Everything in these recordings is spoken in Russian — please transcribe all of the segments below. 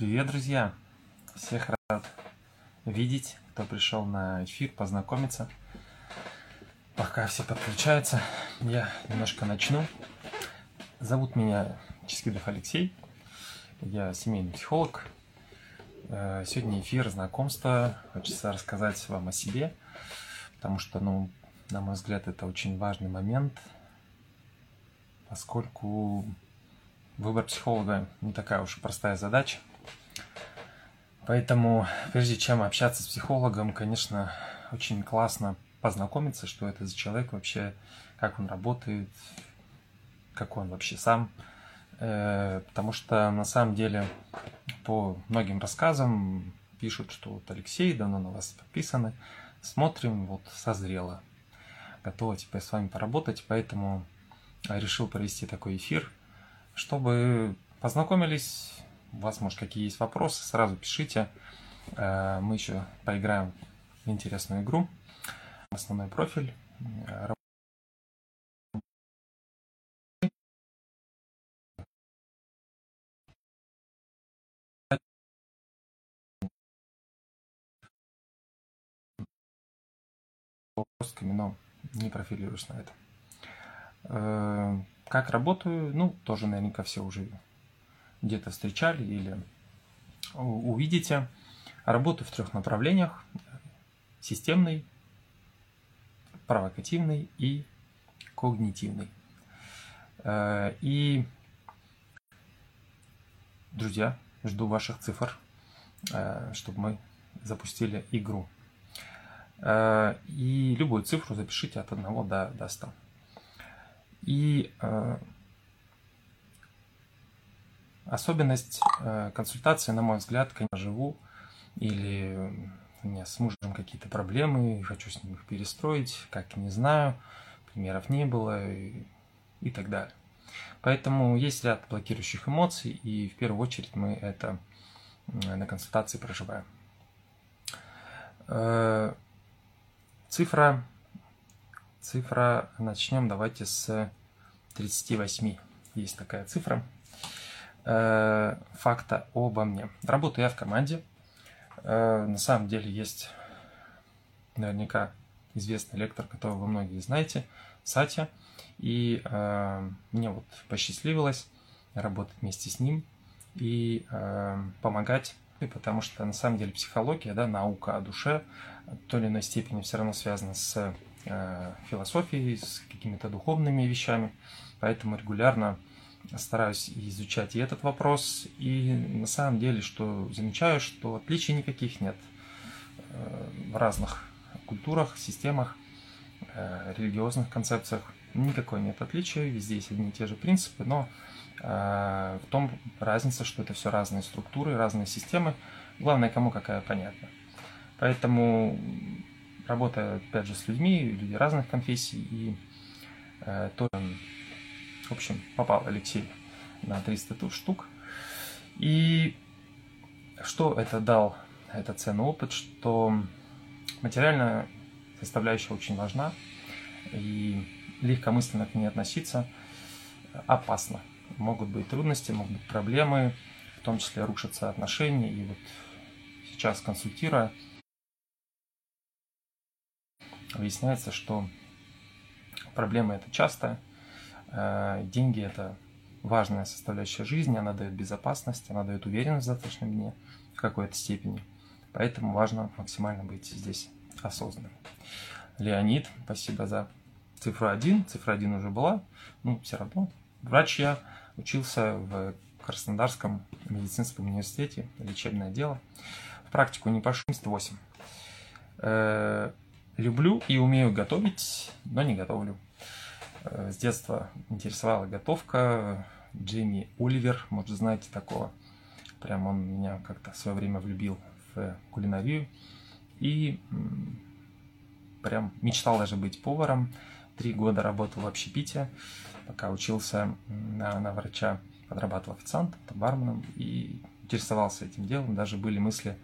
Привет, друзья! Всех рад видеть, кто пришел на эфир, познакомиться. Пока все подключаются, я немножко начну. Зовут меня Ческидов Алексей, я семейный психолог. Э, сегодня эфир знакомства. Хочется рассказать вам о себе, потому что, ну, на мой взгляд, это очень важный момент, поскольку выбор психолога не такая уж простая задача. Поэтому, прежде чем общаться с психологом, конечно, очень классно познакомиться, что это за человек вообще, как он работает, какой он вообще сам. Э, потому что на самом деле по многим рассказам пишут, что вот Алексей, давно на вас подписаны, смотрим, вот созрело, готова теперь с вами поработать, поэтому решил провести такой эфир, чтобы познакомились, у вас, может, какие есть вопросы, сразу пишите. Э, мы еще поиграем в интересную игру. Основной профиль. Постками, но не профилируюсь на это. Э, как работаю? Ну, тоже наверняка все уже где-то встречали или увидите. Работаю в трех направлениях. Системный, провокативный и когнитивный. Э, и, друзья, жду ваших цифр, э, чтобы мы запустили игру. Э, и любую цифру запишите от 1 до, до 100. И Особенность э, консультации, на мой взгляд, когда живу или у меня с мужем какие-то проблемы, хочу с ним их перестроить, как не знаю, примеров не было и, и так далее. Поэтому есть ряд блокирующих эмоций, и в первую очередь мы это на консультации проживаем. Э, цифра, цифра, начнем давайте с 38. Есть такая цифра – э, факта обо мне. Работаю я в команде. Э, на самом деле есть наверняка известный лектор, которого вы многие знаете, Сатя. И э, мне вот посчастливилось работать вместе с ним и э, помогать, потому что на самом деле психология, да, наука о душе, в той или иной степени все равно связана с э, философией, с какими-то духовными вещами, поэтому регулярно стараюсь изучать и этот вопрос, и на самом деле, что замечаю, что отличий никаких нет э, в разных культурах, системах, э, религиозных концепциях. Никакой нет отличия, везде есть одни и те же принципы, но э, в том разница, что это все разные структуры, разные системы. Главное, кому какая понятна. Поэтому работая, опять же, с людьми, люди разных конфессий, и тоже в общем, попал Алексей на 300 штук. И что это дал, это ценный опыт, что материальная составляющая очень важна, и легкомысленно к ней относиться опасно. Могут быть трудности, могут быть проблемы, в том числе рушатся отношения. И вот сейчас консультируя, выясняется, что проблема это частая, деньги – это важная составляющая жизни, она дает безопасность, она дает уверенность в завтрашнем дне в какой-то степени. Поэтому важно максимально быть здесь осознанным. Леонид, спасибо за цифру 1. Цифра 1 уже была, ну, все равно. Врач я учился в Краснодарском медицинском университете, лечебное дело. В практику не пошел, 108. Э, люблю и умею готовить, но не готовлю. С детства интересовала готовка. Джимми Оливер, может, знаете такого. Прям он меня как-то в свое время влюбил в кулинарию. И прям мечтал даже быть поваром. Три года работал в общепите, пока учился на, на врача, подрабатывал официантом, барменом и интересовался этим делом. Даже были мысли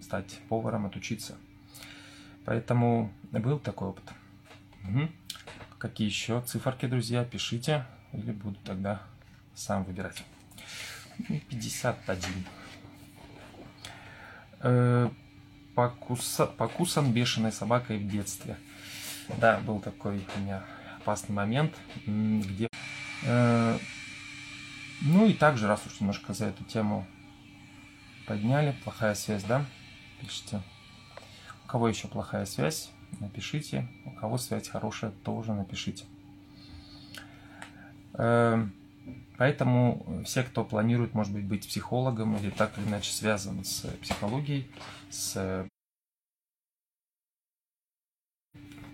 стать поваром, отучиться. Поэтому был такой опыт. Угу. Какие еще циферки, друзья, пишите, или буду тогда сам выбирать. 51. Э, покуса, покусан бешеной собакой в детстве. Да, был такой у меня опасный момент, где... Э, ну и также, раз уж немножко за эту тему подняли, плохая связь, да, пишите. У кого еще плохая связь, напишите. У кого связь хорошая, тоже напишите. Э, поэтому все, кто планирует, может быть, быть психологом или так или иначе связан с психологией, с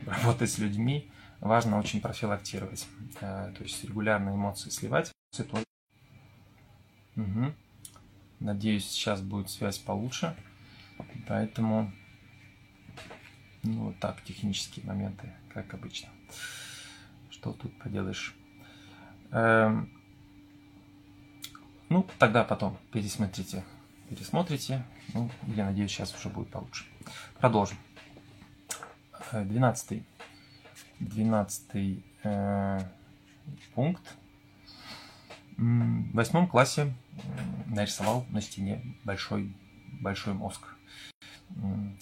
работой с людьми, важно очень профилактировать. Э, то есть регулярно эмоции сливать. Угу. Надеюсь, сейчас будет связь получше. Поэтому, ну, вот так, технические моменты, как обычно. Что тут поделаешь? Эм, ну, тогда потом пересмотрите, пересмотрите. Ну, я надеюсь, сейчас уже будет получше. Продолжим. Э, двенадцатый. Двенадцатый э, пункт. В восьмом классе нарисовал на стене большой, большой мозг.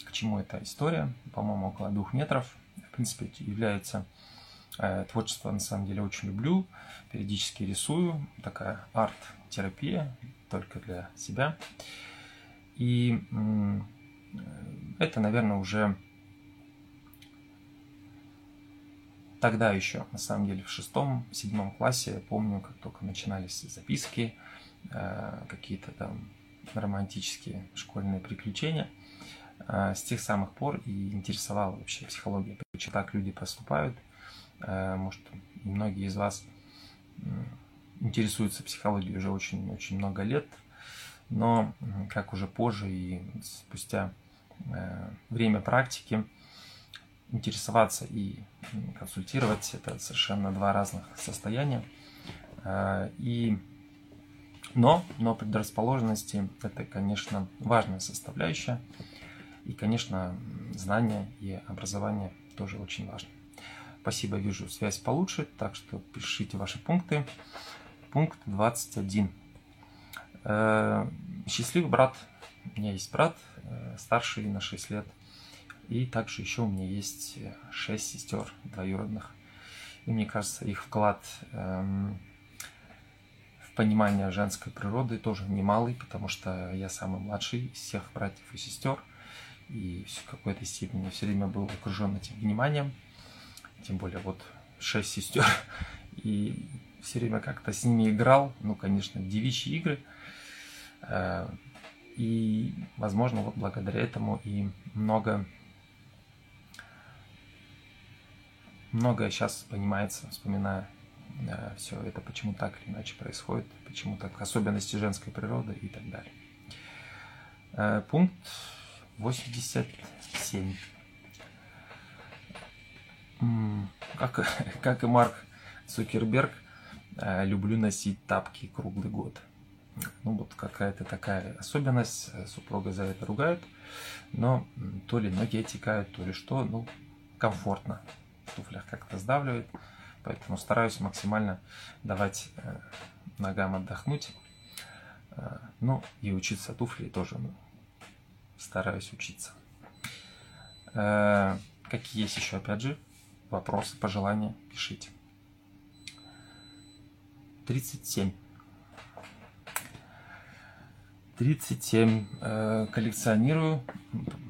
К чему эта история? По-моему, около двух метров. В принципе, является э, творчество, на самом деле, очень люблю. Периодически рисую. Такая арт-терапия, только для себя. И э, это, наверное, уже тогда еще, на самом деле, в шестом, седьмом классе, я помню, как только начинались записки, э, какие-то там романтические школьные приключения. Э, с тех самых пор и интересовала вообще психология, почему так люди поступают. Э, может, многие из вас интересуются психологией уже очень-очень много лет, но как уже позже и спустя время практики, интересоваться и консультировать – это совершенно два разных состояния. А, и, но, но предрасположенности – это, конечно, важная составляющая. И, конечно, знания и образование тоже очень важно. Спасибо, вижу, связь получше, так что пишите ваши пункты. Пункт 21. Э, счастливый брат. У меня есть брат, э, старший на 6 лет – и также еще у меня есть э, шесть сестер двоюродных. И мне кажется, их вклад эм, в понимание женской природы тоже немалый, потому что я самый младший из всех братьев и сестер. И в какой-то степени все время был окружен этим вниманием. Тем более вот шесть сестер. И все время как-то с ними играл. Ну, конечно, девичьи игры. Э, и, возможно, вот благодаря этому и много многое сейчас понимается, вспоминая э, все это, почему так или иначе происходит, почему так, особенности женской природы и так далее. Э, пункт 87. Как, как и Марк Цукерберг, э, люблю носить тапки круглый год. Ну, вот какая-то такая особенность, э, супруга за это ругает, но то ли ноги отекают, то ли что, ну, комфортно в туфлях как-то сдавливает. Поэтому стараюсь максимально давать э, ногам отдохнуть. Ну и учиться туфли тоже ну, стараюсь учиться. Э, какие есть еще, опять же, вопросы, пожелания, пишите. 37. 37. Э, коллекционирую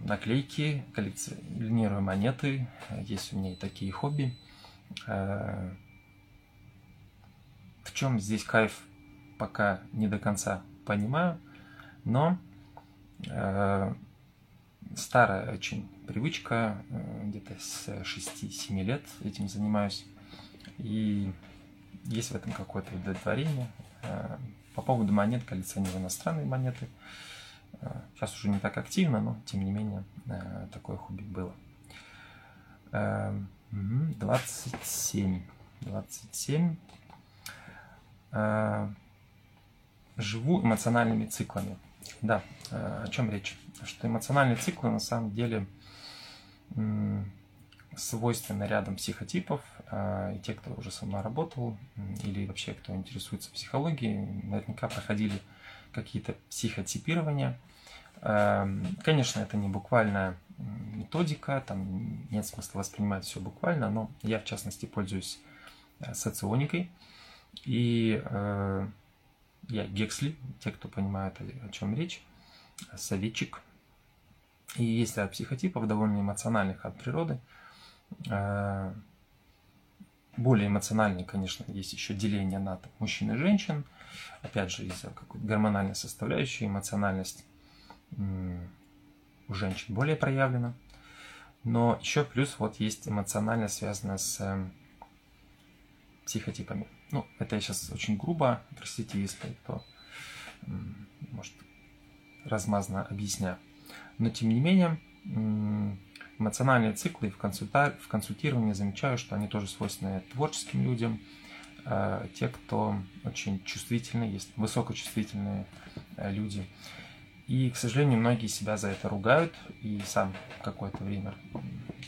наклейки, коллекционирую монеты. Есть у меня и такие хобби. Э, в чем здесь кайф, пока не до конца понимаю. Но э, старая очень привычка, где-то с 6-7 лет этим занимаюсь. И есть в этом какое-то удовлетворение. По поводу монет коллекционирую иностранные монеты. Э, сейчас уже не так активно, но тем не менее э, такое хобби было. 27. Эм, 27. Э, живу эмоциональными циклами. Да, о чем речь? Что эмоциональные циклы на самом деле свойственны рядом психотипов, а, и те, кто уже со мной работал, или вообще кто интересуется психологией, наверняка проходили какие-то психотипирования. Эм, конечно, это не буквальная методика, там нет смысла воспринимать все буквально, но я, в частности, пользуюсь э, соционикой. И э, я Гексли, те, кто понимает, о, чем речь, советчик. И есть ряд психотипов, довольно эмоциональных от природы. Э, более эмоциональные, конечно, есть еще деление на мужчин и женщин. Опять же, из-за какой-то гормональной составляющей, эмоциональность у женщин более проявлена. Но еще плюс вот есть эмоционально связанная с эм, психотипами. Ну, это я сейчас очень грубо, простите, если кто, может, размазанно объясняю. Но, тем не менее, эмоциональные циклы в, консульта... в консультировании замечаю, что они тоже свойственны творческим людям, э, те, кто очень чувствительны, есть высокочувствительные э, люди. И, к сожалению, многие себя за это ругают, и сам какое-то время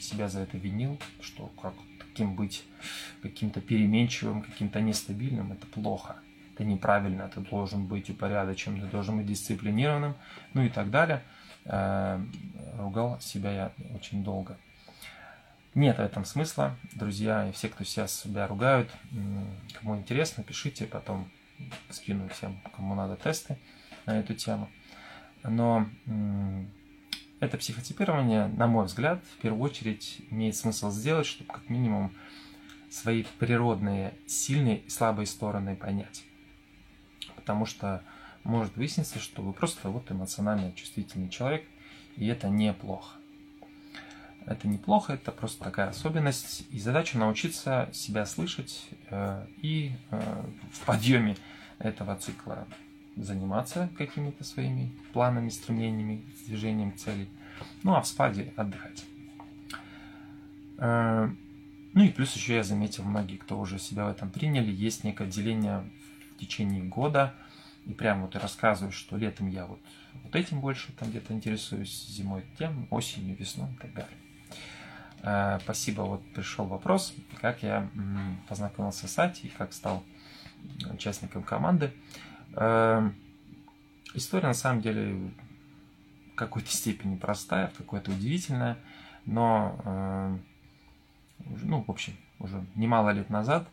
себя за это винил, что как таким быть каким-то переменчивым, каким-то нестабильным, это плохо, это неправильно, ты должен быть упорядоченным, ты должен быть дисциплинированным, ну и так далее. Э, ругал себя я очень долго. Нет в этом смысла, друзья, и все, кто сейчас себя ругают, кому интересно, пишите, потом скину всем, кому надо тесты на эту тему. Но это психотипирование, на мой взгляд, в первую очередь имеет смысл сделать, чтобы как минимум свои природные сильные и слабые стороны понять. Потому что может выясниться, что вы просто вот эмоционально чувствительный человек, и это неплохо. Это неплохо, это просто такая особенность. И задача научиться себя слышать э, и э, в подъеме этого цикла заниматься какими-то своими планами, стремлениями, движением цели. Ну а в спаде отдыхать. Э, ну и плюс еще я заметил, многие, кто уже себя в этом приняли, есть некое деление в течение года. И прям вот рассказываю, что летом я вот, вот этим больше там где-то интересуюсь, зимой тем, осенью, весной и так далее. Э, спасибо, вот пришел вопрос, как я познакомился с Ати и как стал участником команды. История на самом деле в какой-то степени простая, в какой-то удивительная, но, эм, ну, в общем, уже немало лет назад,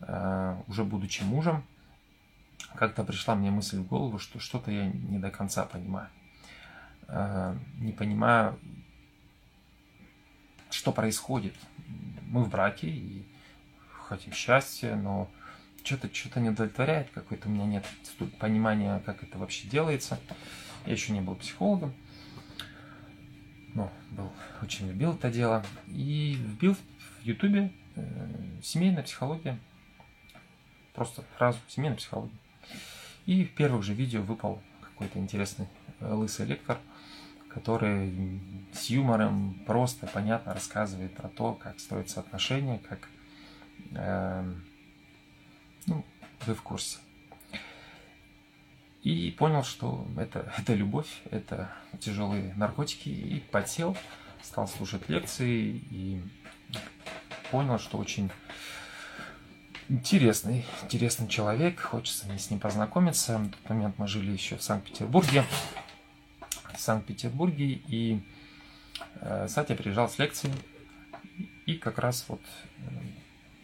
э, уже будучи мужем, как-то пришла мне мысль в голову, что что-то я не до конца понимаю. Э, не понимаю, что происходит. Мы в браке и хотим счастья, но что-то что-то не удовлетворяет, какой-то у меня нет понимания, как это вообще делается. Я еще не был психологом, но был, очень любил это дело. И вбил в Ютубе э, семейная психология, просто фразу семейная психология. И в первых же видео выпал какой-то интересный э, лысый лектор, который с юмором просто понятно рассказывает про то, как строятся отношения, как э, ну, вы в курсе. И понял, что это, это любовь, это тяжелые наркотики. И подсел, стал слушать лекции и понял, что очень интересный, интересный человек. Хочется мне с ним познакомиться. В тот момент мы жили еще в Санкт-Петербурге. В Санкт-Петербурге. И э, Сатя приезжал с лекции. И как раз вот э,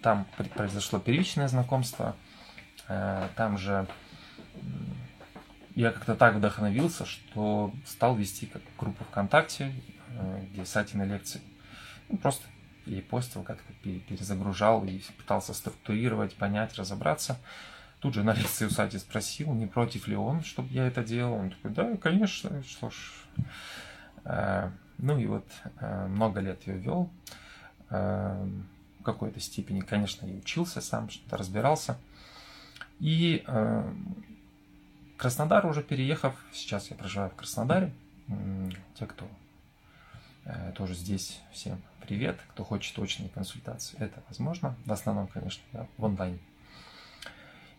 там произошло первичное знакомство. Э, там же я как-то так вдохновился, что стал вести как группу ВКонтакте, э, где Сатины лекции. Ну, просто перепостил, как-то перезагружал и пытался структурировать, понять, разобраться. Тут же на лекции у Сати спросил, не против ли он, чтобы я это делал. Он такой, да, конечно, что ж. Э, ну и вот много лет я вел в какой-то степени, конечно, и учился сам, что-то разбирался. И э, Краснодар уже переехав, сейчас я проживаю в Краснодаре, те, кто э, тоже здесь, всем привет, кто хочет точные консультации, это возможно, в основном, конечно, да, в онлайн.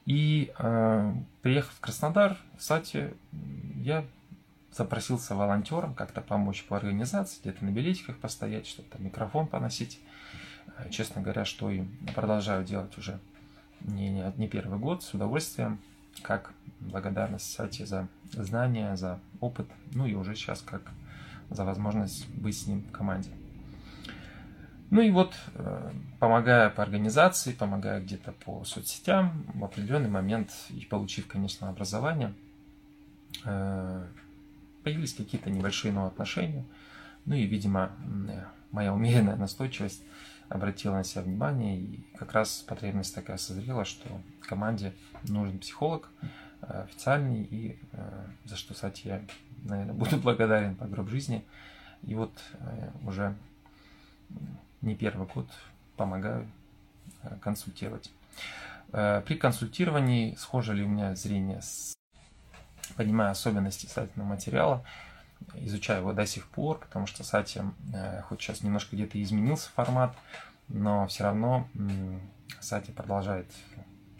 И э, приехав в Краснодар, кстати, я запросился волонтером как-то помочь по организации, где-то на билетиках постоять, что-то микрофон поносить. Э, честно говоря, что и продолжаю делать уже не, не, не первый год с удовольствием. как благодарность Сати за знания, за опыт, ну и уже сейчас как за возможность быть с ним в команде. Ну и вот, э, помогая по организации, помогая где-то по соцсетям, в определенный момент, и получив, конечно, образование, э, появились какие-то небольшие новые отношения. Ну и, видимо, моя умеренная настойчивость обратила на себя внимание, и как раз потребность такая созрела, что команде нужен психолог э, официальный, и за что, кстати, я, наверное, буду благодарен по гроб жизни. И вот уже не первый год помогаю э, консультировать. Э, при консультировании схоже ли у меня зрение с понимая особенности сательного материала, изучаю его до сих пор, потому что Сати, э, хоть сейчас немножко где-то изменился формат, но все равно Сати продолжает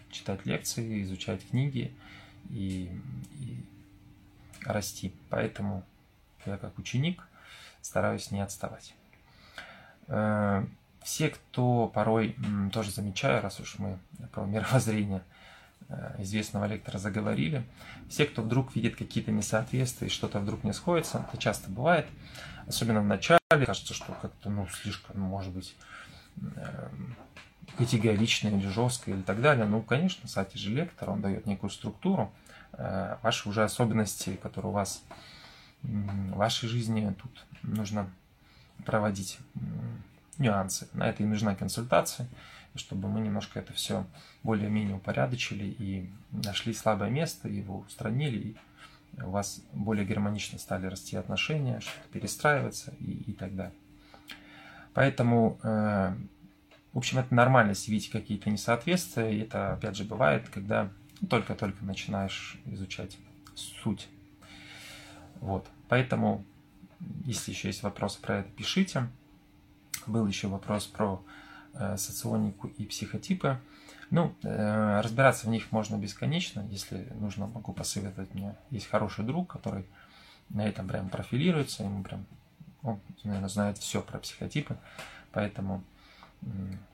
читать лекции, изучать книги и, и расти. Поэтому я как ученик стараюсь не отставать. Э, все, кто порой тоже замечаю, раз уж мы про мировоззрение известного лектора заговорили, все, кто вдруг видит какие-то несоответствия что-то вдруг не сходится, это часто бывает, особенно в начале, кажется, что как-то, ну, слишком, может быть, э, категорично или жестко или так далее. Ну, конечно, кстати же лектор, он дает некую структуру, ваши уже особенности, которые у вас в вашей жизни тут нужно проводить нюансы. На это и нужна консультация, чтобы мы немножко это все более-менее упорядочили и нашли слабое место, его устранили, и у вас более гармонично стали расти отношения, что-то перестраиваться и, и так далее. Поэтому, э, в общем, это нормально, если видите какие-то несоответствия, и это, опять же, бывает, когда только-только начинаешь изучать суть. Вот. Поэтому если еще есть вопросы про это, пишите. Был еще вопрос про соционику и психотипы. Ну, э, разбираться в них можно бесконечно. Если нужно, могу посоветовать. Меня есть хороший друг, который на этом прям профилируется. Ему прям, он, наверное, знает все про психотипы. Поэтому э,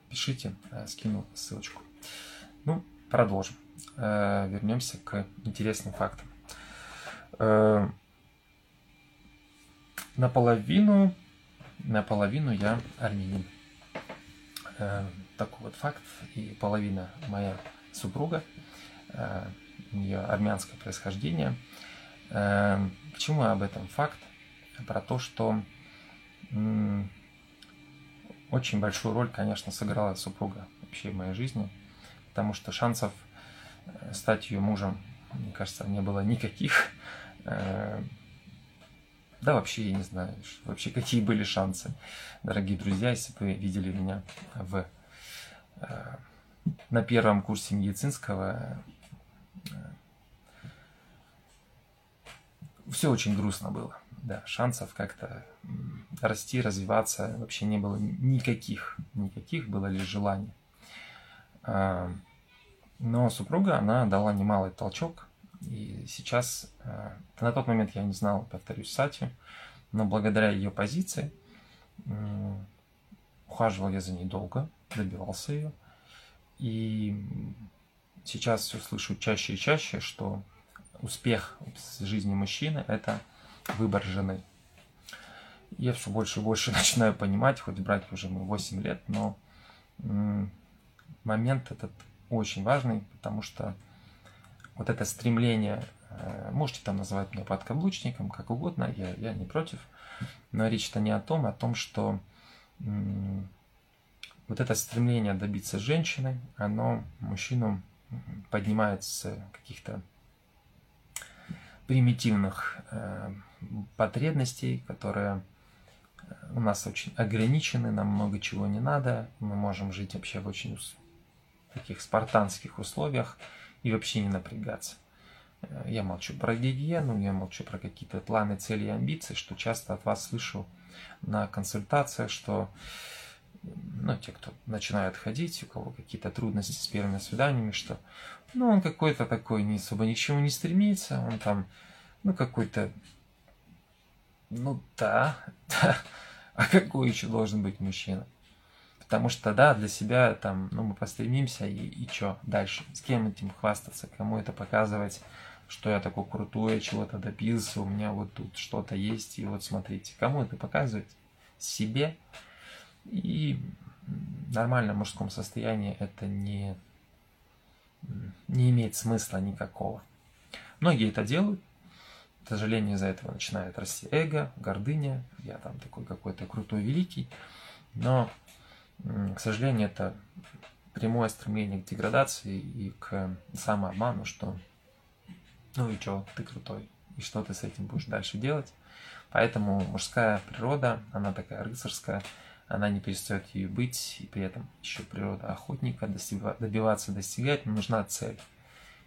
пишите, э, скину ссылочку. Ну, продолжим. Э, вернемся к интересным фактам. Э, наполовину, наполовину я армянин. Э, такой вот факт. И половина моя супруга, э, у нее армянское происхождение. Э, почему об этом факт? Про то, что очень большую роль, конечно, сыграла супруга вообще в моей жизни, потому что шансов э, стать ее мужем, мне кажется, не было никаких. Да вообще, я не знаю, вообще какие были шансы. Дорогие друзья, если вы видели меня в, э, на первом курсе медицинского, э, все очень грустно было. Да, шансов как-то расти, развиваться вообще не было никаких. Никаких, было лишь желание. Э, но супруга, она дала немалый толчок и сейчас, э, на тот момент я не знал, повторюсь, Сати, но благодаря ее позиции ухаживал я за ней долго, добивался ее. И сейчас все слышу чаще и чаще, что успех в жизни мужчины – это выбор жены. Я все больше и больше начинаю понимать, хоть брать уже мы 8 лет, но момент этот очень важный, потому что вот это стремление, э, можете там называть меня подкаблучником, как угодно, я, я не против, но речь-то не о том, а о том, что вот это стремление добиться женщины, оно мужчину поднимает с каких-то примитивных э, потребностей, которые э, у нас очень ограничены, нам много чего не надо, мы можем жить вообще в очень таких спартанских условиях, и вообще не напрягаться. Э, я молчу про гигиену, я молчу про какие-то планы, цели и амбиции, что часто от вас слышу на консультациях, что ну, те, кто начинают ходить, у кого какие-то трудности с первыми свиданиями, что ну, он какой-то такой, не особо ни к чему не стремится, он там, ну, какой-то, ну, да, да, а какой еще должен быть мужчина? Потому что, да, для себя там, ну, мы постремимся, и, и что дальше? С кем этим хвастаться, кому это показывать, что я такой крутой, чего-то добился, у меня вот тут что-то есть, и вот смотрите, кому это показывать? Себе. И нормальном мужском состоянии это не, не имеет смысла никакого. Многие это делают, к сожалению, из-за этого начинает расти эго, гордыня, я там такой какой-то крутой, великий, но к сожалению, это прямое стремление к деградации и к самообману, что ну и что, ты крутой, и что ты с этим будешь дальше делать. Поэтому мужская природа, она такая рыцарская, она не перестает ее быть, и при этом еще природа охотника, добиваться, достигать, нужна цель.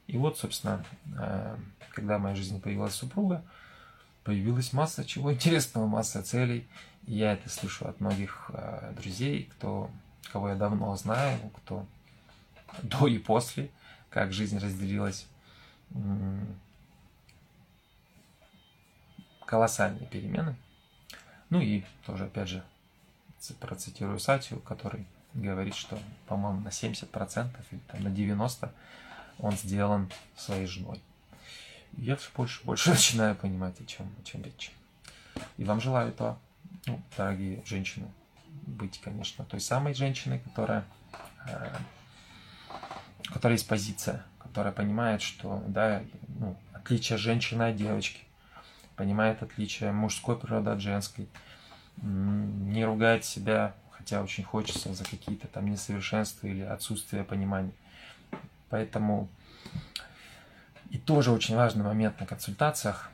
И вот, собственно, э, когда в моей жизни появилась супруга, появилась масса чего интересного, масса целей. Я это слышу от многих э, друзей, кто, кого я давно знаю, кто до и после, как жизнь разделилась. Колоссальные перемены. Ну и тоже, опять же, процитирую Сатью, который говорит, что, по-моему, на 70% или там, на 90% он сделан своей женой я все больше и больше начинаю понимать, о чем, о чем речь. И вам желаю этого, ну, дорогие женщины, быть, конечно, той самой женщиной, которая, э, у которой есть позиция, которая понимает, что, да, ну, отличие женщины от девочки, понимает отличие мужской природы от женской, не ругает себя, хотя очень хочется за какие-то там несовершенства или отсутствие понимания. Поэтому и тоже очень важный момент на консультациях.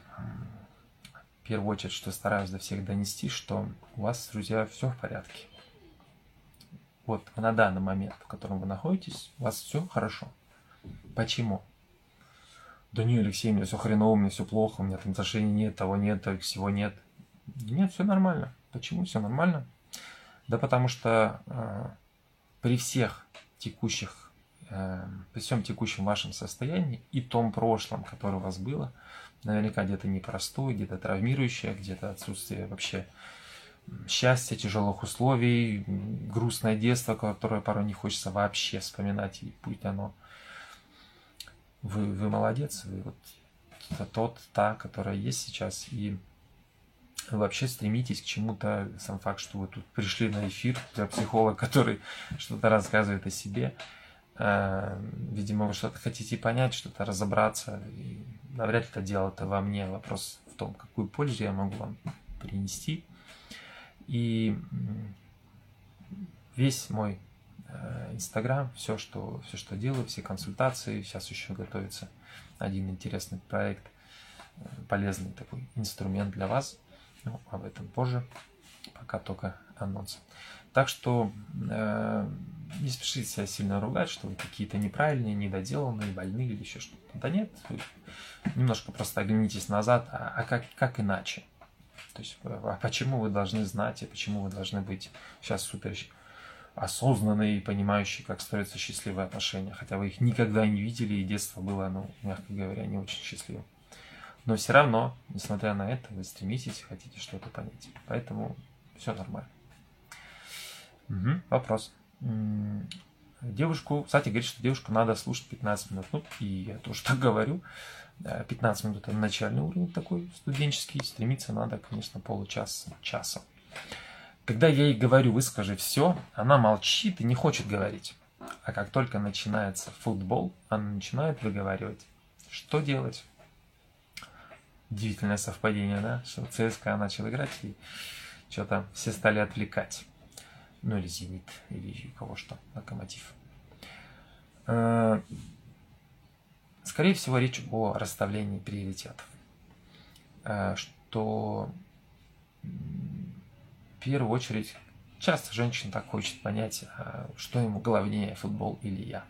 В первую очередь, что стараюсь до всех донести, что у вас, друзья, все в порядке. Вот на данный момент, в котором вы находитесь, у вас все хорошо. Почему? Да не, Алексей, мне все хреново, мне все плохо, у меня там отношений нет, того нет, всего нет. Нет, все нормально. Почему все нормально? Да потому что э, при всех текущих Эм, при всем текущем вашем состоянии и том прошлом, которое у вас было, наверняка где-то непростое, где-то травмирующее, где-то отсутствие вообще счастья, тяжелых условий, грустное детство, которое порой не хочется вообще вспоминать, и будь оно. Вы, вы молодец, вы вот тот, та, которая есть сейчас, и вообще стремитесь к чему-то, сам факт, что вы тут пришли на эфир, для психолога, который что-то рассказывает о себе – Э, видимо, вы что-то хотите понять, что-то разобраться. И навряд ли это дело это во мне. Вопрос в том, какую пользу я могу вам принести. И весь мой э, Инстаграм, все что, все, что делаю, все консультации, сейчас еще готовится один интересный проект, э, полезный такой инструмент для вас. Ну, об этом позже, пока только анонс. Так что э, не спешите себя сильно ругать, что вы какие-то неправильные, недоделанные, больные или еще что-то. Да нет, вы немножко просто оглянитесь назад, а, а как, как иначе? То есть, а почему вы должны знать, и почему вы должны быть сейчас супер осознанные и понимающие, как строятся счастливые отношения, хотя вы их никогда не видели, и детство было, ну, мягко говоря, не очень счастливым. Но все равно, несмотря на это, вы стремитесь, хотите что-то понять. Поэтому все нормально. Угу, вопрос. Девушку, кстати, говорит, что девушку надо слушать 15 минут. Ну, и я тоже так говорю. 15 минут это начальный уровень такой студенческий. Стремиться надо, конечно, получаса, часа. Когда я ей говорю, выскажи все, она молчит и не хочет говорить. А как только начинается футбол, она начинает выговаривать. Что делать? Удивительное совпадение, да? Что ЦСКА начал играть, и что-то все стали отвлекать ну или Зенит, или кого что, Локомотив. Э, скорее всего, речь о расставлении приоритетов. Э, что в первую очередь часто женщина так хочет понять, а что ему главнее, футбол или я.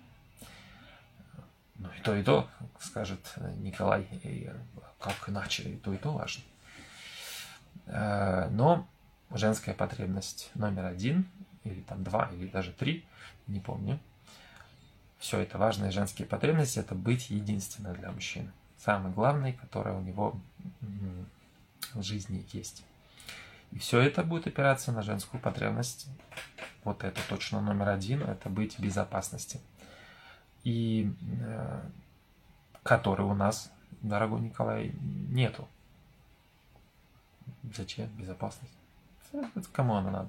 Ну и то, и то, скажет Николай, и как иначе, и то, и то важно. Э, но женская потребность номер один или там два, или даже три, не помню. Все это важные женские потребности, это быть единственной для мужчины. Самый главный, который у него в жизни есть. И все это будет опираться на женскую потребность вот это точно номер один, это быть в безопасности. И э, который у нас, дорогой Николай, нету. Зачем безопасность? Кому она надо?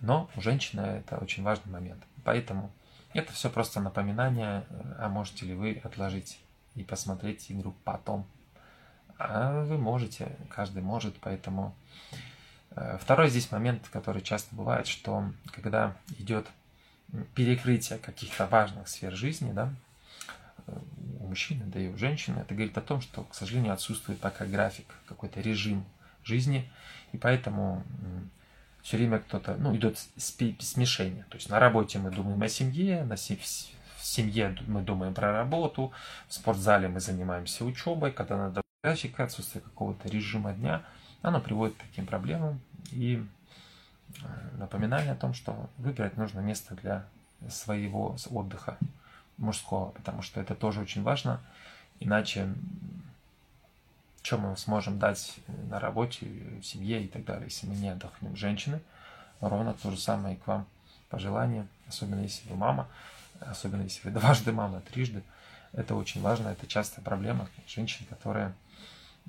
Но у женщины это очень важный момент. Поэтому это все просто напоминание, а можете ли вы отложить и посмотреть игру потом. А вы можете, каждый может, поэтому... Э, второй здесь момент, который часто бывает, что когда идет перекрытие каких-то важных сфер жизни, да, э, у мужчины, да и у женщины, это говорит о том, что, к сожалению, отсутствует пока график, какой-то режим жизни, и поэтому все время кто-то, ну, идет смешение. То есть на работе мы думаем о семье, на в семье мы думаем про работу, в спортзале мы занимаемся учебой, когда надо графика, отсутствие какого-то режима дня, оно приводит к таким проблемам и э, напоминание о том, что выбирать нужно место для своего отдыха мужского, потому что это тоже очень важно, иначе что мы сможем дать на работе, в семье и так далее, если мы не отдохнем. Женщины, ровно то же самое и к вам пожелание, особенно если вы мама, особенно если вы дважды мама, трижды. Это очень важно, это частая проблема женщин, которые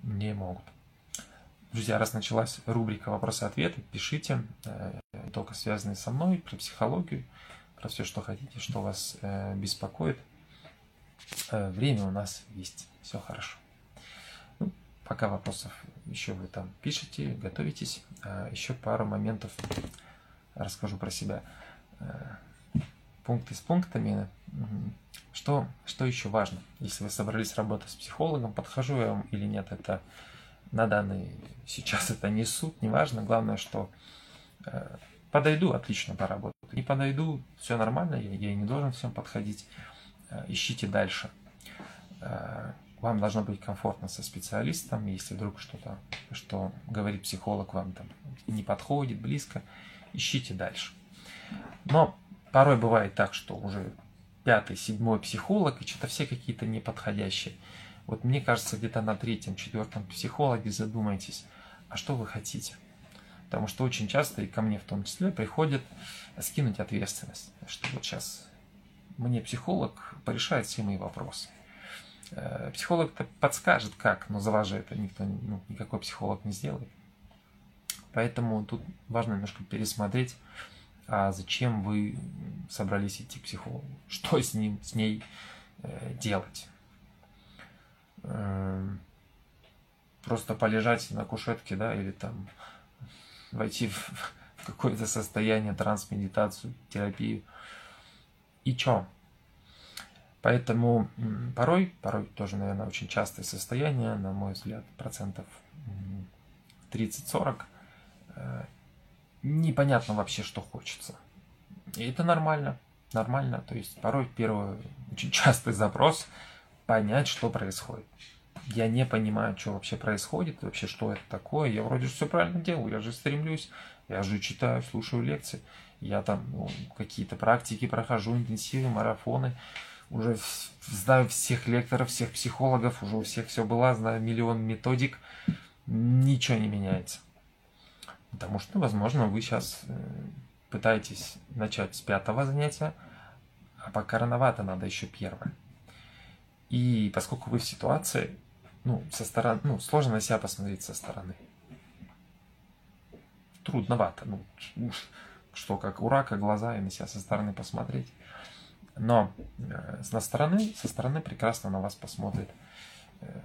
не могут. Друзья, раз началась рубрика «Вопросы-ответы», пишите, э, только связанные со мной, про психологию, про все, что хотите, что вас э, беспокоит. Э, время у нас есть, все хорошо. Пока вопросов еще вы там пишете, готовитесь. А еще пару моментов расскажу про себя. Э, пункты с пунктами. Что, что еще важно? Если вы собрались работать с психологом, подхожу я вам или нет, это на данный сейчас это не суд, не важно. Главное, что э, подойду, отлично поработаю. Не подойду, все нормально, я, я не должен всем подходить. Э, ищите дальше вам должно быть комфортно со специалистом, если вдруг что-то, что говорит психолог, вам там не подходит, близко, ищите дальше. Но порой бывает так, что уже пятый, седьмой психолог, и что-то все какие-то неподходящие. Вот мне кажется, где-то на третьем, четвертом психологе задумайтесь, а что вы хотите? Потому что очень часто, и ко мне в том числе, приходят скинуть ответственность, что вот сейчас мне психолог порешает все мои вопросы. Э, психолог-то подскажет как, но за вас же это никто, ну, никакой психолог не сделает. Поэтому тут важно немножко пересмотреть, а зачем вы собрались идти к психологу, что с ним, с ней э, делать. Э, просто полежать на кушетке, да, или там войти в, в какое-то состояние, транс-медитацию, терапию. И чё? Поэтому порой, порой тоже, наверное, очень частое состояние, на мой взгляд, процентов 30-40, э, непонятно вообще, что хочется. И это нормально, нормально. То есть порой первый очень частый запрос понять, что происходит. Я не понимаю, что вообще происходит, вообще что это такое. Я вроде все правильно делаю, я же стремлюсь, я же читаю, слушаю лекции, я там ну, какие-то практики прохожу, интенсивы, марафоны уже знаю всех лекторов, всех психологов, уже у всех все было, знаю миллион методик, ничего не меняется. Потому что, возможно, вы сейчас э, пытаетесь начать с пятого занятия, а пока рановато, надо еще первое. И поскольку вы в ситуации, ну, со стороны, ну, сложно на себя посмотреть со стороны. Трудновато, ну, что как у рака глаза и на себя со стороны посмотреть. Но э, со стороны, со стороны прекрасно на вас посмотрит э,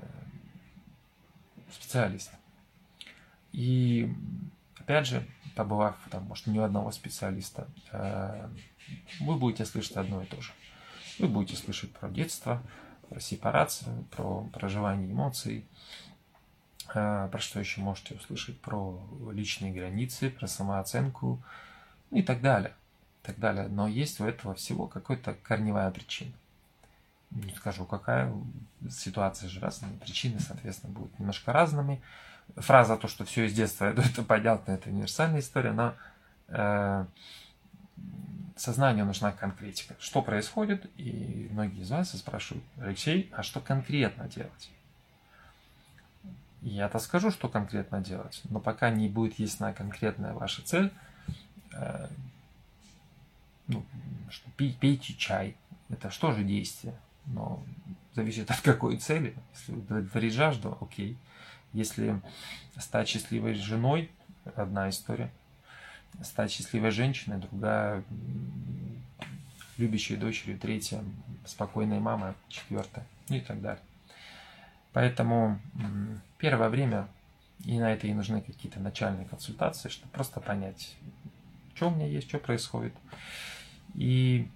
специалист. И опять же, побывав там, может, не у одного специалиста, э, вы будете слышать одно и то же. Вы будете слышать про детство, про сепарацию, про проживание эмоций, про что еще можете услышать, про личные границы, про самооценку и так далее так далее. Но есть у этого всего какая-то корневая причина. Не скажу, какая. Ситуация же разная, причины, соответственно, будут немножко разными. Фраза то, что все из детства, это понятно, это универсальная история, но э, сознанию нужна конкретика. Что происходит? И многие из вас спрашивают, Алексей, а что конкретно делать? Я-то скажу, что конкретно делать, но пока не будет ясна конкретная ваша цель, э, ну, что пей, пейте чай. Это что же действие? Но зависит от какой цели. Если удовлетворить жажду, окей. Если стать счастливой женой, одна история. Стать счастливой женщиной, другая любящей дочерью, третья спокойной мамой, четвертая, ну и так далее. Поэтому первое время и на это и нужны какие-то начальные консультации, чтобы просто понять, что у меня есть, что происходит. И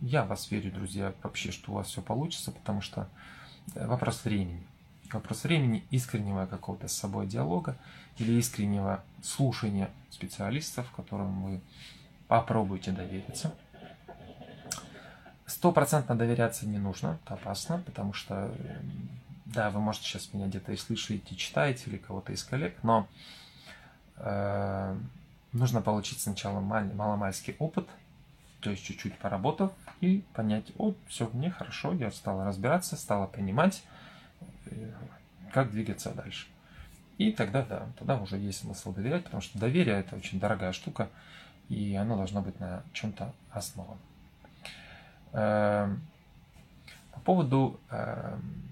я вас верю, друзья, вообще, что у вас все получится, потому что э, вопрос времени. Вопрос времени искреннего какого-то с собой диалога или искреннего слушания специалистов, которым вы попробуйте довериться. Стопроцентно доверяться не нужно, это опасно, потому что, да, вы можете сейчас меня где-то и слышите, читаете или кого-то из коллег, но э, нужно получить сначала мал- маломальский опыт, то есть чуть-чуть поработав и понять, о, все, мне хорошо, я стала разбираться, стала понимать, э, как двигаться дальше. И тогда, да, тогда уже есть смысл доверять, потому что доверие это очень дорогая штука, и оно должно быть на чем-то основано. Эм, по поводу, эм,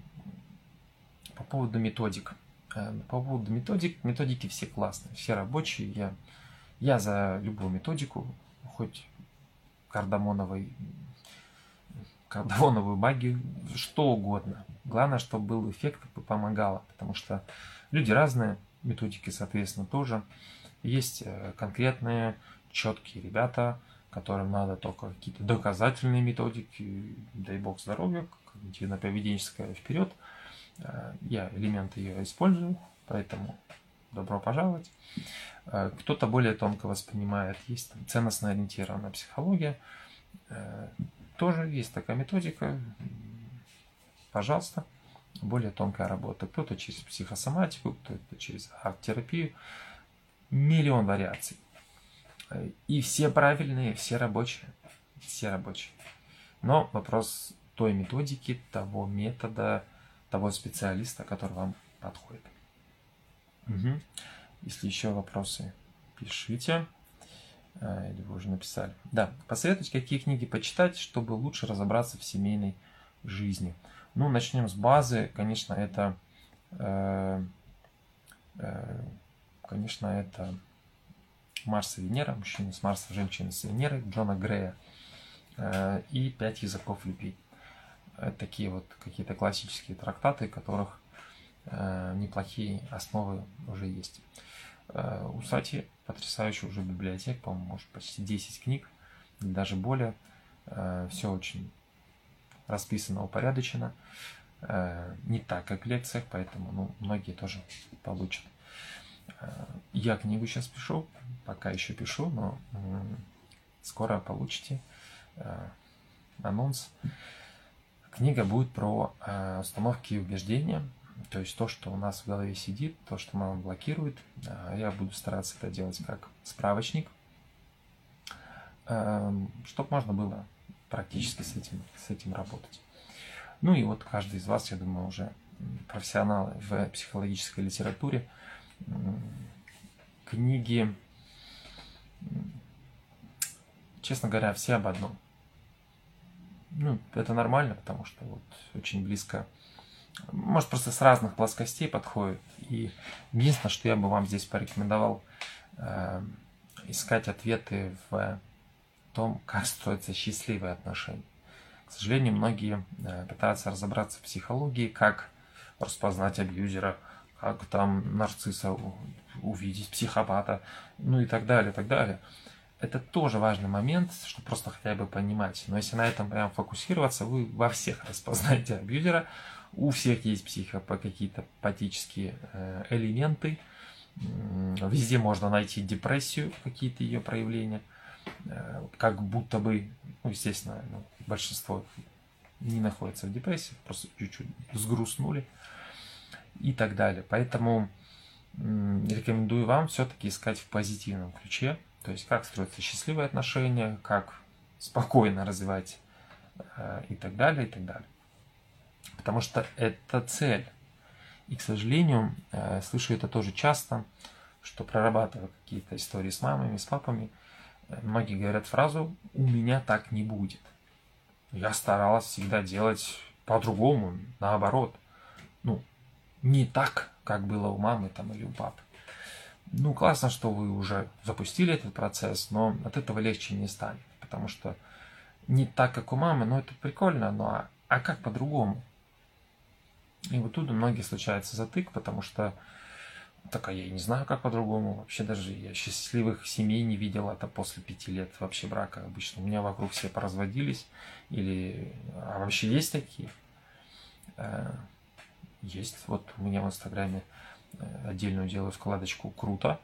по поводу методик. Эм, по поводу методик, методики все классные, все рабочие. Я, я за любую методику, хоть кардамоновой, кардамоновую магию, что угодно. Главное, чтобы был эффект и помогало, потому что люди разные, методики, соответственно, тоже. Есть э, конкретные четкие ребята, которым надо только какие-то доказательные методики, дай бог здоровья, когнитивно-поведенческая вперед. Э, я элементы ее использую, поэтому добро пожаловать. Э, кто-то более тонко воспринимает, есть там ценностно ориентированная психология, э, тоже есть такая методика, пожалуйста, более тонкая работа. Кто-то через психосоматику, кто-то через арт-терапию, миллион вариаций. И все правильные, все рабочие. Все рабочие. Но вопрос той методики, того метода, того специалиста, который вам подходит. Угу. Если еще вопросы, пишите. А, или вы уже написали. Да, посоветуйте, какие книги почитать, чтобы лучше разобраться в семейной жизни. Ну, начнем с базы. Конечно, это... Э, э, конечно, это Марс и Венера, мужчина с Марса, женщина с Венеры, Джона Грея э, и «Пять языков любви». Такие вот какие-то классические трактаты, которых э, неплохие основы уже есть. Э, у Сати потрясающая уже библиотека, по-моему, может почти 10 книг, даже более. Все очень расписано, упорядочено. Не так, как в лекциях, поэтому ну, многие тоже получат. Я книгу сейчас пишу, пока еще пишу, но скоро получите э, анонс. Книга будет про э, установки и убеждения, то есть то, что у нас в голове сидит, то, что нам блокирует. Я буду стараться это делать как справочник, чтобы можно было практически с этим, с этим работать. Ну и вот каждый из вас, я думаю, уже профессионалы в психологической литературе, книги, честно говоря, все об одном. Ну, это нормально, потому что вот очень близко, может, просто с разных плоскостей подходит. И единственное, что я бы вам здесь порекомендовал, э, искать ответы в том, как строятся счастливые отношения. К сожалению, многие э, пытаются разобраться в психологии, как распознать абьюзера, как там нарцисса увидеть, психопата, ну и так далее, так далее. Это тоже важный момент, чтобы просто хотя бы понимать. Но если на этом прям фокусироваться, вы во всех распознаете абьюзера, у всех есть психо какие-то патические э, элементы, везде можно найти депрессию, какие-то ее проявления, э, как будто бы, ну, естественно, ну, большинство не находится в депрессии, просто чуть-чуть сгрустнули и так далее. Поэтому рекомендую вам все-таки искать в позитивном ключе, то есть как строятся счастливые отношения, как спокойно развивать э, и так далее, и так далее. Потому что это цель. И, к сожалению, э, слышу это тоже часто, что прорабатывая какие-то истории с мамами, с папами, многие говорят фразу «у меня так не будет». Я старалась всегда делать по-другому, наоборот. Ну, не так, как было у мамы там или у папы. Ну, классно, что вы уже запустили этот процесс, но от этого легче не станет, потому что не так, как у мамы, но это прикольно, но а, а как по-другому? И вот тут у многих случается затык, потому что так, а я не знаю, как по-другому. Вообще даже я счастливых семей не видел это после пяти лет вообще брака. Обычно у меня вокруг все поразводились. Или а вообще есть такие? Э, есть. Вот у меня в Инстаграме э, отдельную делаю складочку «Круто».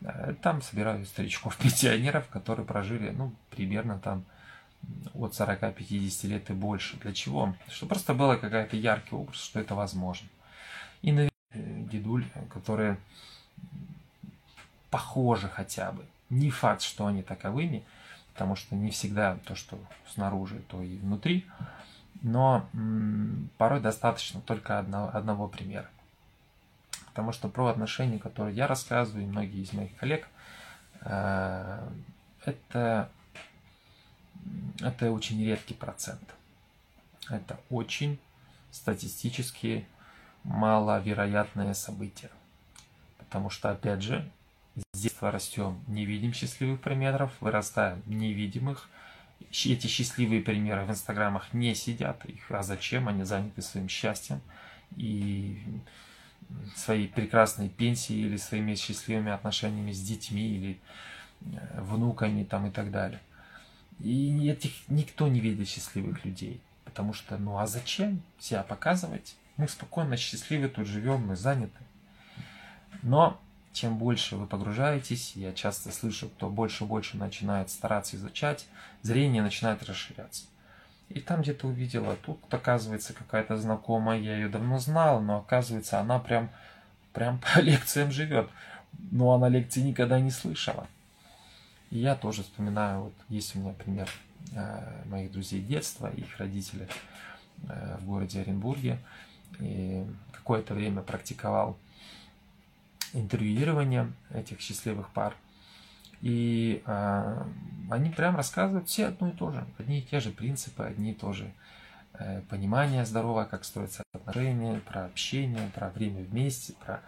Э, там собираю старичков-пенсионеров, которые прожили, ну, примерно там от 40-50 лет и больше. Для чего? Чтобы просто было какая-то яркий образ, что это возможно. И, наверное, дедуль, которые похожи хотя бы. Не факт, что они таковыми, потому что не всегда то, что снаружи, то и внутри. Но порой достаточно только одного, одного примера. Потому что про отношения, которые я рассказываю, и многие из моих коллег, э, это это очень редкий процент. Это очень статистически маловероятное событие. Потому что, опять же, с детства растем, не видим счастливых примеров, вырастаем невидимых. Эти счастливые примеры в инстаграмах не сидят. Их, а зачем? Они заняты своим счастьем и своей прекрасной пенсией или своими счастливыми отношениями с детьми или э, внуками там и так далее. И этих никто не видит счастливых людей. Потому что, ну а зачем себя показывать? Мы спокойно, счастливы тут живем, мы заняты. Но чем больше вы погружаетесь, я часто слышу, кто больше и больше начинает стараться изучать, зрение начинает расширяться. И там где-то увидела, тут оказывается какая-то знакомая, я ее давно знал, но оказывается она прям, прям по лекциям живет. Но она лекции никогда не слышала. И я тоже вспоминаю, вот есть у меня пример э, моих друзей детства, их родители э, в городе Оренбурге. И какое-то время практиковал интервьюирование этих счастливых пар. И э, они прям рассказывают все одно и то же, одни и те же принципы, одни и то же э, понимание здоровое, как строятся отношения, про общение, про время вместе, про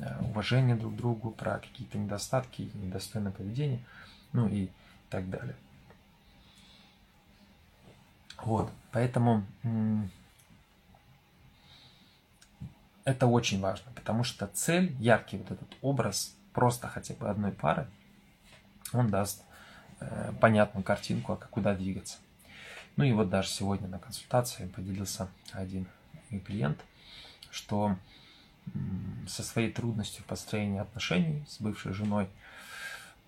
э, уважение друг к другу, про какие-то недостатки, недостойное поведение – ну и так далее. Вот, поэтому это очень важно, потому что цель, яркий вот этот образ просто хотя бы одной пары, он даст э, понятную картинку, а куда двигаться. Ну и вот даже сегодня на консультации поделился один клиент, что со своей трудностью в построении отношений с бывшей женой –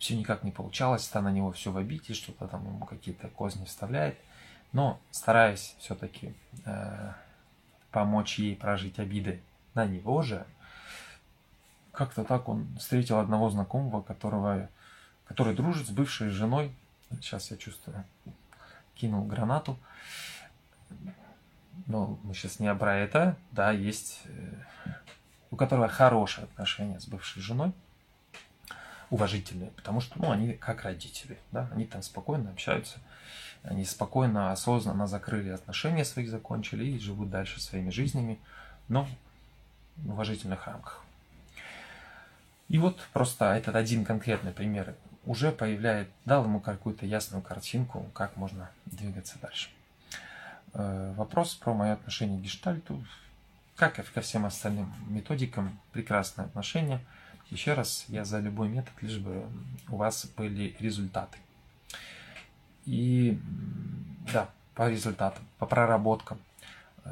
все никак не получалось, та на него все в обиде, что-то там ему какие-то козни вставляет. Но стараясь все-таки э, помочь ей прожить обиды на него же, как-то так он встретил одного знакомого, которого, который дружит с бывшей женой. Сейчас я чувствую, кинул гранату. Но мы сейчас не про это. Да, есть э, у которого хорошие отношения с бывшей женой уважительные, потому что ну, они как родители, да, они там спокойно общаются, они спокойно, осознанно закрыли отношения своих, закончили и живут дальше своими жизнями, но в уважительных рамках. И вот просто этот один конкретный пример уже появляет, дал ему какую-то ясную картинку, как можно двигаться дальше. Э, вопрос про мое отношение к гештальту, как и ко всем остальным методикам, прекрасное отношение – еще раз, я за любой метод, лишь бы у вас были результаты. И да, по результатам, по проработкам.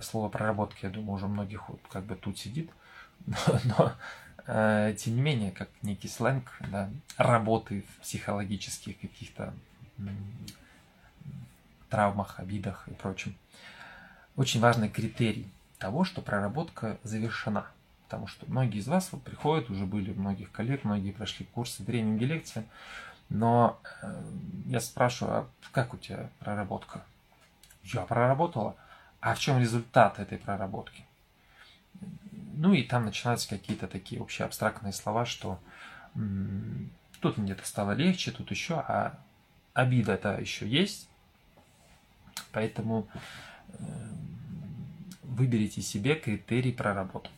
Слово проработки, я думаю, уже многих вот как бы тут сидит. Но, но э, тем не менее, как некий сленг, да, работы в психологических каких-то травмах, обидах и прочем. Очень важный критерий того, что проработка завершена – потому что многие из вас вот приходят, уже были многих коллег, многие прошли курсы тренинги, лекции, но э, я спрашиваю, а как у тебя проработка? Я проработала. А в чем результат этой проработки? Ну и там начинаются какие-то такие общие абстрактные слова, что тут где-то стало легче, тут еще, а обида это еще есть, поэтому э, выберите себе критерий проработок.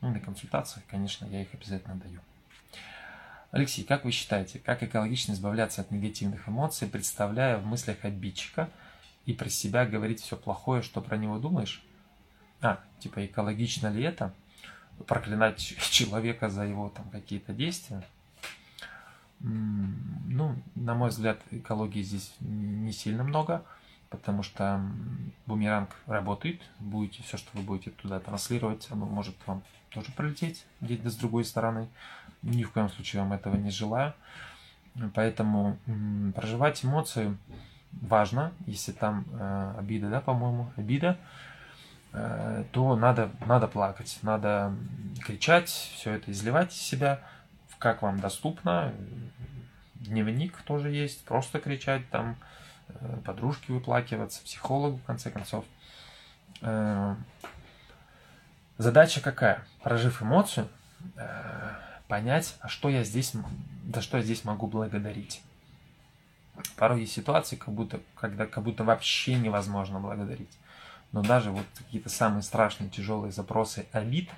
Ну, на консультациях, конечно, я их обязательно даю. Алексей, как вы считаете, как экологично избавляться от негативных эмоций, представляя в мыслях обидчика и про себя говорить все плохое, что про него думаешь? А, типа, экологично ли это? Проклинать человека за его там какие-то действия? Ну, на мой взгляд, экологии здесь не сильно много, потому что бумеранг работает, будете все, что вы будете туда транслировать, оно может вам тоже пролететь где-то с другой стороны. Ни в коем случае вам этого не желаю. Поэтому проживать эмоции важно, если там э, обида, да, по-моему, обида, э, то надо, надо плакать, надо кричать, все это изливать из себя, как вам доступно. Дневник тоже есть, просто кричать, там, э, подружки выплакиваться, психологу, в конце концов. Э, задача какая? Прожив эмоцию, э, понять, а что я здесь, за что я здесь могу благодарить. Порой есть ситуации, как будто, когда как будто вообще невозможно благодарить. Но даже вот какие-то самые страшные, тяжелые запросы обид,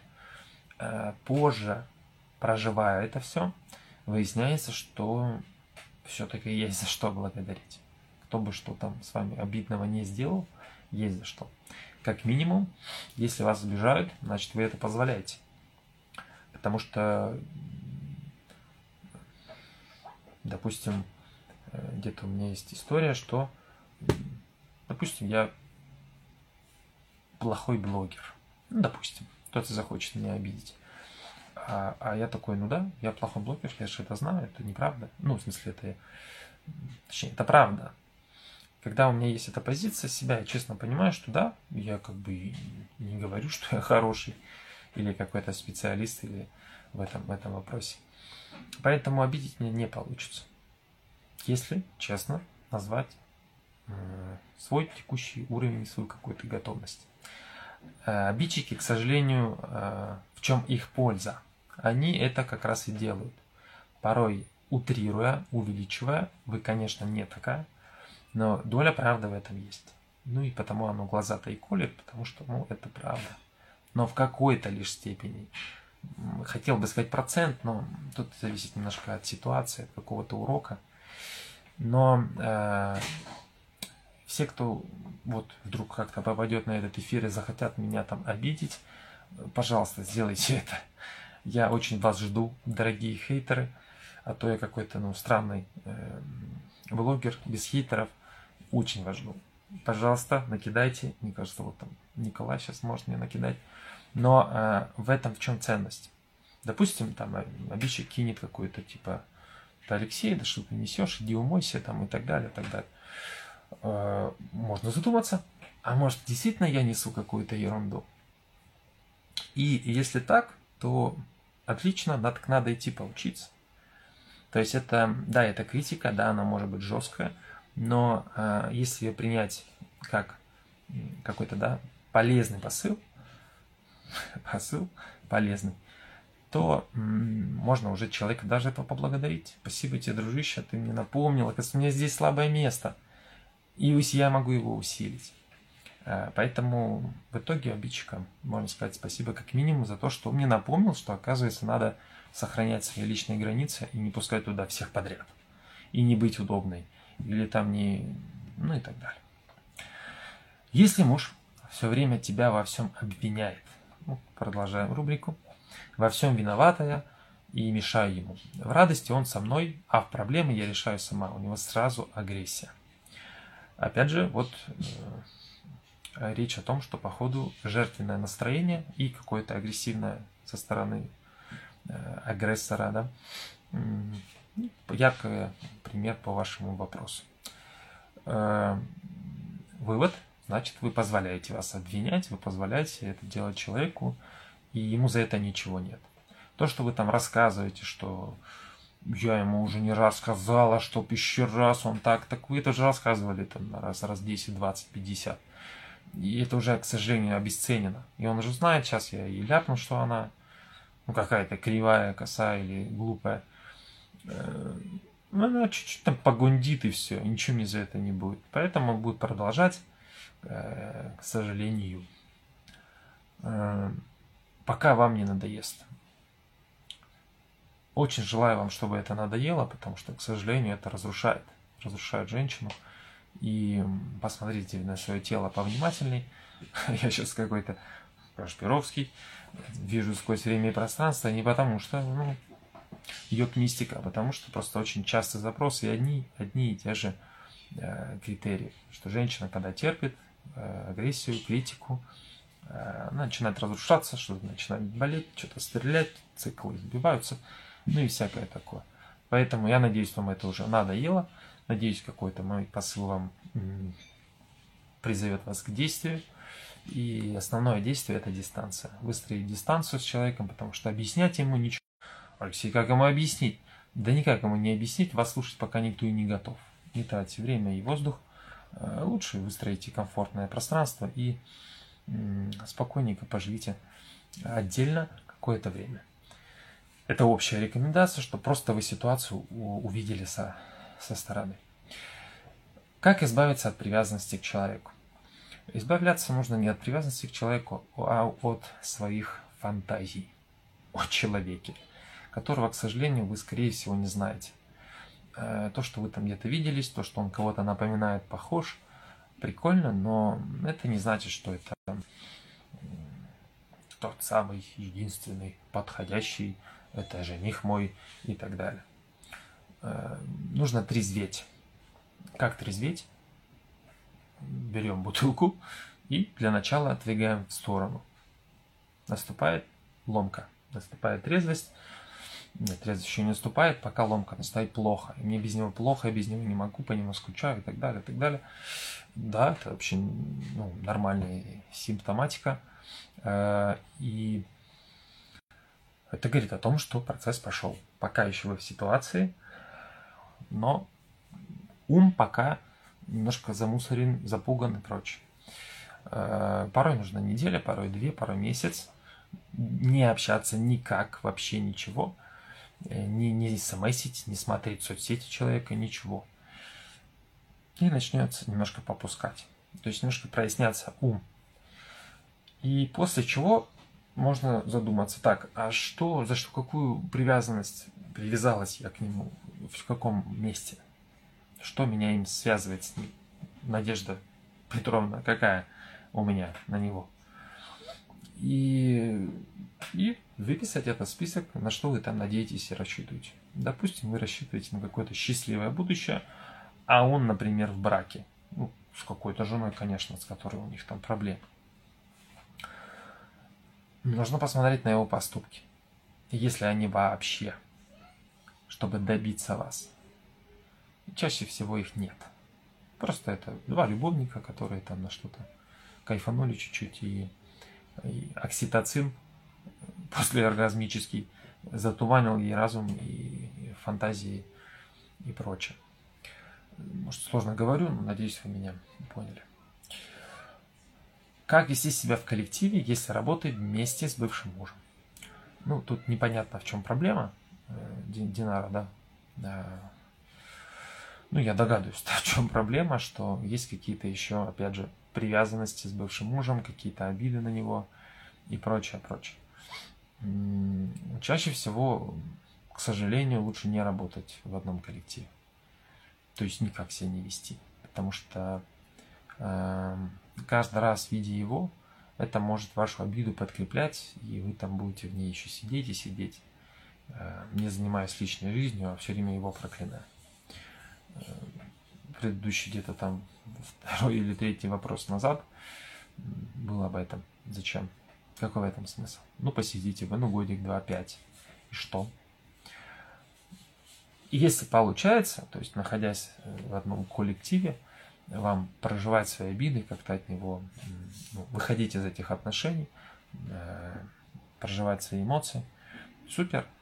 э, позже, проживая это все, выясняется, что все-таки есть за что благодарить. Кто бы что там с вами обидного не сделал, есть за что. Как минимум, если вас обижают, значит вы это позволяете. Потому что, допустим, э, где-то у меня есть история, что, допустим, я плохой блогер. Ну, допустим, кто-то захочет меня обидеть. А, а я такой, ну да, я плохой блогер, я же это знаю, это неправда. Ну, в смысле, это, точнее, это правда. Когда у меня есть эта позиция себя, я честно понимаю, что да, я как бы не говорю, что я хороший или какой-то специалист или в этом, в этом вопросе. Поэтому обидеть меня не получится. Если честно назвать свой текущий уровень, свою какую-то готовность. Э, обидчики, к сожалению, э, в чем их польза? Они это как раз и делают. Порой утрируя, увеличивая, вы, конечно, не такая, но доля правды в этом есть. Ну и потому оно глаза-то и колет, потому что, ну, это правда. Но в какой-то лишь степени. Хотел бы сказать процент, но тут зависит немножко от ситуации, от какого-то урока. Но э, все, кто вот вдруг как-то попадет на этот эфир и захотят меня там обидеть, пожалуйста, сделайте это. Я очень вас жду, дорогие хейтеры, а то я какой-то ну, странный э, блогер без хейтеров. Очень вас жду. Пожалуйста, накидайте. Мне кажется, вот там Николай сейчас может мне накидать. Но э, в этом в чем ценность? Допустим, там обидчик кинет какой-то типа, да Алексей, да что ты несешь, иди умойся там и так далее, и так далее. Э, можно задуматься, а может действительно я несу какую-то ерунду? И если так, то отлично, надо, надо идти поучиться. То есть это, да, это критика, да, она может быть жесткая, но э, если ее принять как какой-то, да, полезный посыл, посыл полезный, то можно уже человека даже этого поблагодарить. Спасибо тебе, дружище, ты мне напомнил, оказывается, у меня здесь слабое место, и я могу его усилить. Э, поэтому в итоге обидчикам можно сказать спасибо как минимум за то, что он мне напомнил, что оказывается надо сохранять свои личные границы и не пускать туда всех подряд. И не быть удобной. Или там не... Ну и так далее. Если муж все время тебя во всем обвиняет, ну, продолжаем рубрику, во всем виноватая и мешаю ему. В радости он со мной, а в проблемы я решаю сама. У него сразу агрессия. Опять же, вот Э, речь о том, что по ходу жертвенное настроение и какое-то агрессивное со стороны э, агрессора, да, яркий пример по вашему вопросу. Вывод, значит, вы позволяете вас обвинять, вы позволяете это делать человеку, и ему за это ничего нет. То, что вы там рассказываете, что я ему уже не раз сказала, чтоб еще раз он так, так вы это же рассказывали там раз, раз 10, 20, 50. И это уже, к сожалению, обесценено. И он уже знает, сейчас я и ляпну, что она ну, какая-то кривая, косая или глупая. Э, ну, она чуть-чуть там погундит и все, ничего мне за это не будет. Поэтому он будет продолжать, э, к сожалению, э, пока вам не надоест. Очень желаю вам, чтобы это надоело, потому что, к сожалению, это разрушает, разрушает женщину. И посмотрите на свое тело повнимательней. Я сейчас какой-то Кашпировский вижу сквозь время и пространство, не потому что, ну, йог мистика, потому что просто очень часто запросы и одни, одни и те же э, критерии, что женщина, когда терпит э, агрессию, критику, э, начинает разрушаться, что-то начинает болеть, что-то стрелять, циклы сбиваются, ну и всякое такое. Поэтому я надеюсь, вам это уже надоело, надеюсь, какой-то мой посыл вам призовет вас к действию. И основное действие – это дистанция. Выстроить дистанцию с человеком, потому что объяснять ему ничего. Алексей, как ему объяснить? Да никак ему не объяснить, вас слушать пока никто и не готов. Не тратьте время и воздух. Э, лучше выстроите комфортное пространство и спокойненько поживите отдельно какое-то время. Это общая рекомендация, что просто вы ситуацию увидели со, со стороны. Как избавиться от привязанности к человеку? Избавляться нужно не от привязанности к человеку, а от своих фантазий о человеке, которого, к сожалению, вы, скорее всего, не знаете. Э, то, что вы там где-то виделись, то, что он кого-то напоминает, похож, прикольно, но это не значит, что это тот самый единственный подходящий, это жених мой и так далее. Э, нужно трезветь. Как трезветь? берем бутылку и для начала отодвигаем в сторону. Наступает ломка, наступает трезвость. Нет, трезвость еще не наступает, пока ломка наступает плохо. И мне без него плохо, я без него не могу, по нему скучаю и так далее, и так далее. Да, это вообще ну, нормальная симптоматика. Э, и это говорит о том, что процесс пошел. Пока еще вы в ситуации, но ум пока немножко замусорен, запуган и прочее. Э, порой нужна неделя, порой две, порой месяц. Не общаться никак, вообще ничего. Э, не, не смсить, не смотреть соцсети человека, ничего. И начнется немножко попускать. То есть немножко проясняться ум. И после чего можно задуматься, так, а что, за что, какую привязанность привязалась я к нему, в каком месте – что меня им связывает с ним? Надежда Петровна, какая у меня на него? И, и выписать этот список, на что вы там надеетесь и рассчитываете. Допустим, вы рассчитываете на какое-то счастливое будущее, а он, например, в браке. Ну, с какой-то женой, конечно, с которой у них там проблемы. Нужно посмотреть на его поступки. Если они вообще, чтобы добиться вас. Чаще всего их нет. Просто это два любовника, которые там на что-то кайфанули чуть-чуть, и, окситоцин после оргазмический затуманил ей разум и, фантазии и прочее. Может, сложно говорю, но надеюсь, вы меня поняли. Как вести себя в коллективе, если работает вместе с бывшим мужем? Ну, тут непонятно, в чем проблема. Э, Динара, да, ну, я догадываюсь, в чем проблема, что есть какие-то еще, опять же, привязанности с бывшим мужем, какие-то обиды на него и прочее, прочее. Чаще всего, к сожалению, лучше не работать в одном коллективе. То есть никак себя не вести. Потому что э, каждый раз, видя его, это может вашу обиду подкреплять, и вы там будете в ней еще сидеть и сидеть, э, не занимаясь личной жизнью, а все время его проклиная предыдущий где-то там второй или третий вопрос назад был об этом. Зачем? Какой в этом смысл? Ну, посидите вы, ну, годик, два, пять. И что? И если получается, то есть находясь в одном коллективе, вам проживать свои обиды, как-то от него ну, выходить из этих отношений, э, проживать свои эмоции, супер, Э,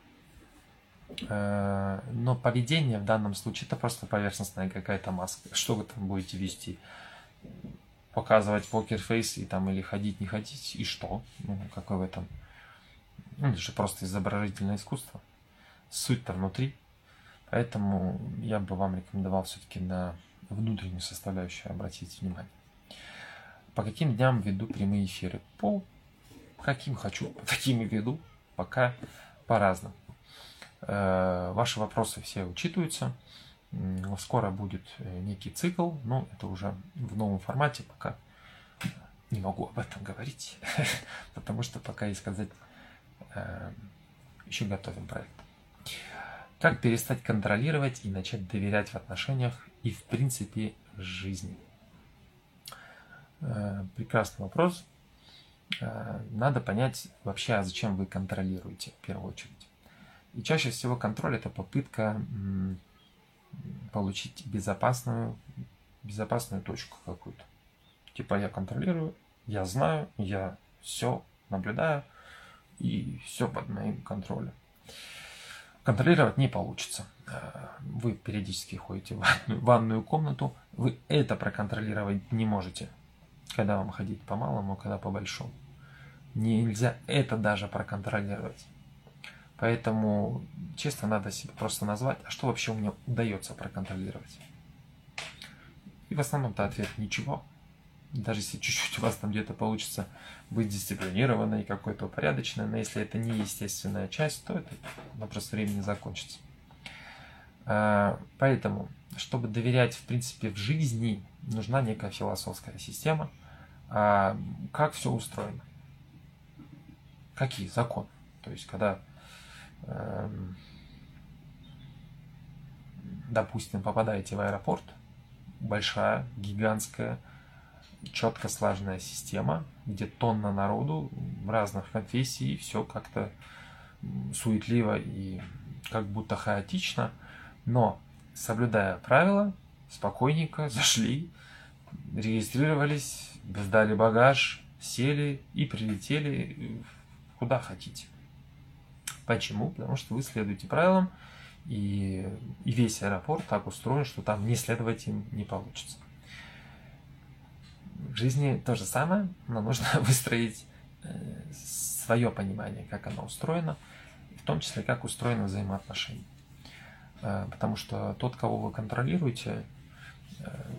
но поведение в данном случае это просто поверхностная какая-то маска. Что вы там будете вести? Показывать покерфейс и там или ходить, не ходить, и что? Ну, какой в этом? Ну, это же просто изобразительное искусство. Суть-то внутри. Поэтому я бы вам рекомендовал все-таки на внутреннюю составляющую обратить внимание. По каким дням веду прямые эфиры? По каким хочу, по таким и веду, пока по-разному. Э, ваши вопросы все учитываются. Скоро будет э, некий цикл, но это уже в новом формате, пока не могу об этом говорить, потому что пока и сказать э, еще готовим проект. Как перестать контролировать и начать доверять в отношениях и в принципе жизни? Прекрасный вопрос. Надо понять вообще, а зачем вы контролируете в первую очередь. И чаще всего контроль это попытка получить безопасную, безопасную точку какую-то. Типа я контролирую, я знаю, я все наблюдаю, и все под моим контролем. Контролировать не получится. Э, вы периодически ходите в ванную, комнату, вы это проконтролировать не можете, когда вам ходить по малому, когда по большому. Нельзя это даже проконтролировать. Поэтому, честно, надо себе просто назвать, а что вообще у меня удается проконтролировать. И в основном-то ответ ничего. Даже если чуть-чуть у вас там где-то получится быть дисциплинированной, какой-то упорядоченной, но если это не естественная часть, то это вопрос времени закончится. А, поэтому, чтобы доверять, в принципе, в жизни, нужна некая философская система, а, как все устроено. Какие законы. То есть, когда допустим, попадаете в аэропорт, большая, гигантская, четко слаженная система, где тонна народу разных конфессий, все как-то суетливо и как будто хаотично, но соблюдая правила, спокойненько зашли, регистрировались, сдали багаж, сели и прилетели куда хотите. Почему? Потому что вы следуете правилам, и, и весь аэропорт так устроен, что там не следовать им не получится. В жизни то же самое, но нужно выстроить э, свое понимание, как оно устроено, в том числе, как устроено взаимоотношения. Э, потому что тот, кого вы контролируете, э,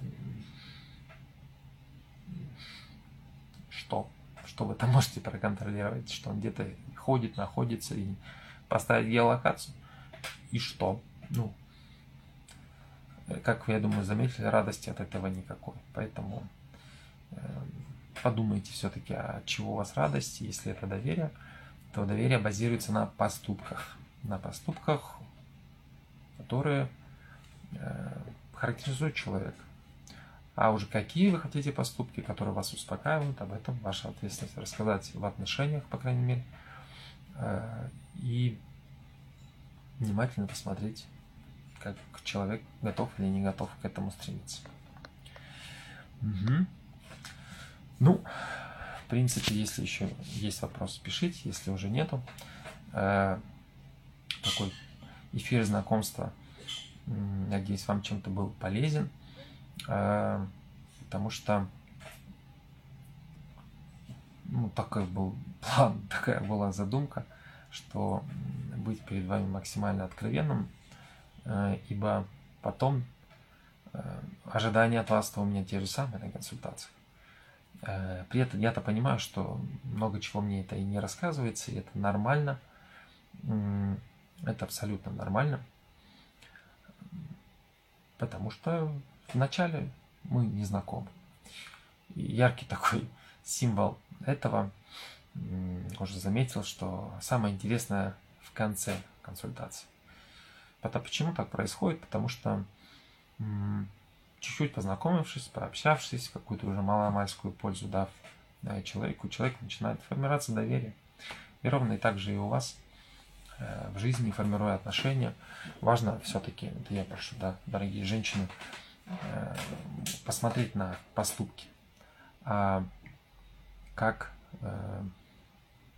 что? Что вы там можете проконтролировать, что он где-то ходит, находится и поставить геолокацию. И что? Ну, как вы, я думаю, заметили, радости от этого никакой. Поэтому э, подумайте все-таки, от чего у вас радость. Если это доверие, то доверие базируется на поступках. На поступках, которые э, характеризуют человека. А уже какие вы хотите поступки, которые вас успокаивают, об этом ваша ответственность рассказать в отношениях, по крайней мере, и внимательно посмотреть, как человек готов или не готов к этому стремиться. Угу. Ну, в принципе, если еще есть вопрос, пишите, если уже нету. Э, такой эфир знакомства, надеюсь, вам чем-то был полезен, э, потому что ну, такой был план, такая была задумка, что быть перед вами максимально откровенным, э, ибо потом э, ожидания от вас-то у меня те же самые на консультациях. Э, при этом я-то понимаю, что много чего мне это и не рассказывается, и это нормально. Это абсолютно нормально. Потому что вначале мы не знакомы. Яркий такой символ этого уже заметил, что самое интересное в конце консультации. Потому, почему так происходит? Потому что чуть-чуть познакомившись, пообщавшись, какую-то уже маломальскую пользу дав человеку, человек начинает формироваться доверие. И ровно и так же и у вас э, в жизни, формируя отношения, важно все-таки, это я прошу, да, дорогие женщины, э, посмотреть на поступки. А как, э,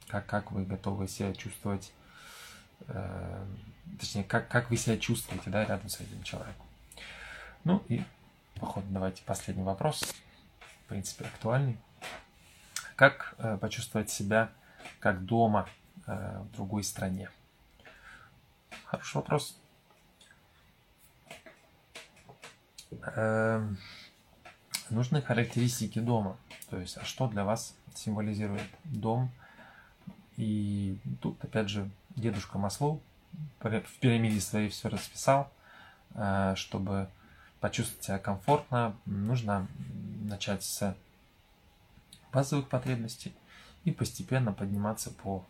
как, как вы готовы себя чувствовать, э, точнее, как, как вы себя чувствуете да, рядом с этим человеком. Ну и, походу, давайте последний вопрос, в принципе, актуальный. Как э, почувствовать себя как дома в другой стране? Хороший вопрос. Эм, нужны характеристики дома. То есть, а что для вас символизирует дом? И тут, опять же, дедушка Маслоу в пирамиде своей все расписал, э, чтобы почувствовать себя комфортно, нужно начать с базовых потребностей и постепенно подниматься по,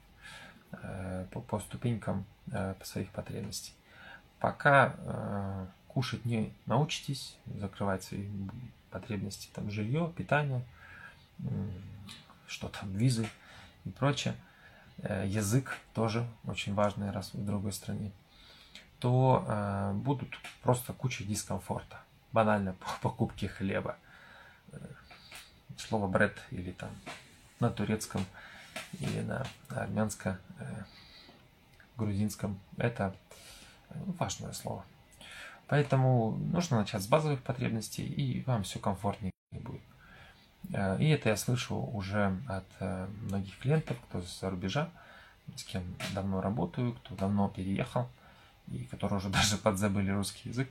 э, по, по ступенькам э, по своих потребностей. Пока кушать не научитесь, закрывать свои потребности, там жилье, питание, что там, визы и прочее, э, язык тоже очень важный, раз в другой стране, то э, будут просто куча дискомфорта. Банально по покупке хлеба. Э, слово бред или там на турецком или на армянском, грузинском, это важное слово. Поэтому нужно начать с базовых потребностей, и вам все комфортнее. Э, и это я слышу уже от э, многих клиентов, кто за рубежа, с кем давно работаю, кто давно переехал, и которые уже даже подзабыли русский язык.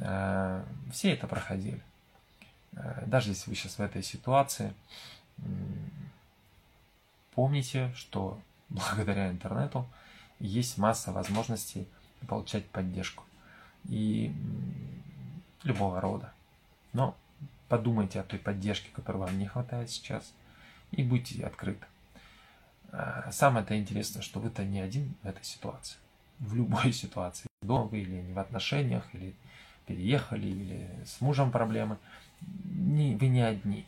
Э, все это проходили. Даже если вы сейчас в этой ситуации, помните, что благодаря интернету есть масса возможностей получать поддержку и любого рода. Но подумайте о той поддержке, которой вам не хватает сейчас, и будьте открыты. А, самое-то интересное, что вы-то не один в этой ситуации. В любой ситуации. Дома вы или не в отношениях, или переехали, или с мужем проблемы. Не, вы не одни.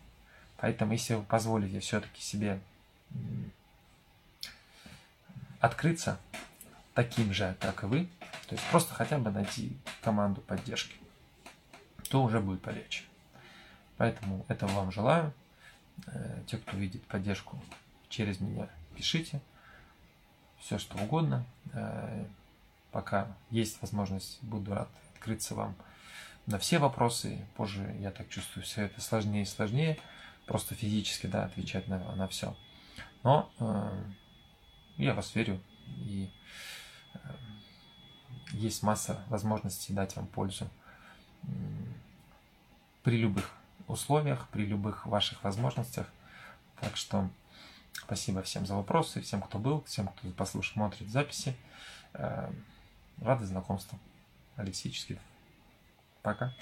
Поэтому, если вы позволите все-таки себе открыться таким же, как и вы, то есть просто хотя бы найти команду поддержки, то уже будет полегче. Поэтому этого вам желаю. Э, те, кто видит поддержку через меня, пишите все, что угодно. Э, пока есть возможность, буду рад открыться вам на все вопросы. Позже, я так чувствую, все это сложнее и сложнее. Просто физически, да, отвечать на, на все. Но э, я вас верю и есть масса возможностей дать вам пользу при любых условиях, при любых ваших возможностях. Так что спасибо всем за вопросы, всем, кто был, всем, кто послушал, смотрит записи. Э, рады знакомству. Алексей Ческидов. Пока.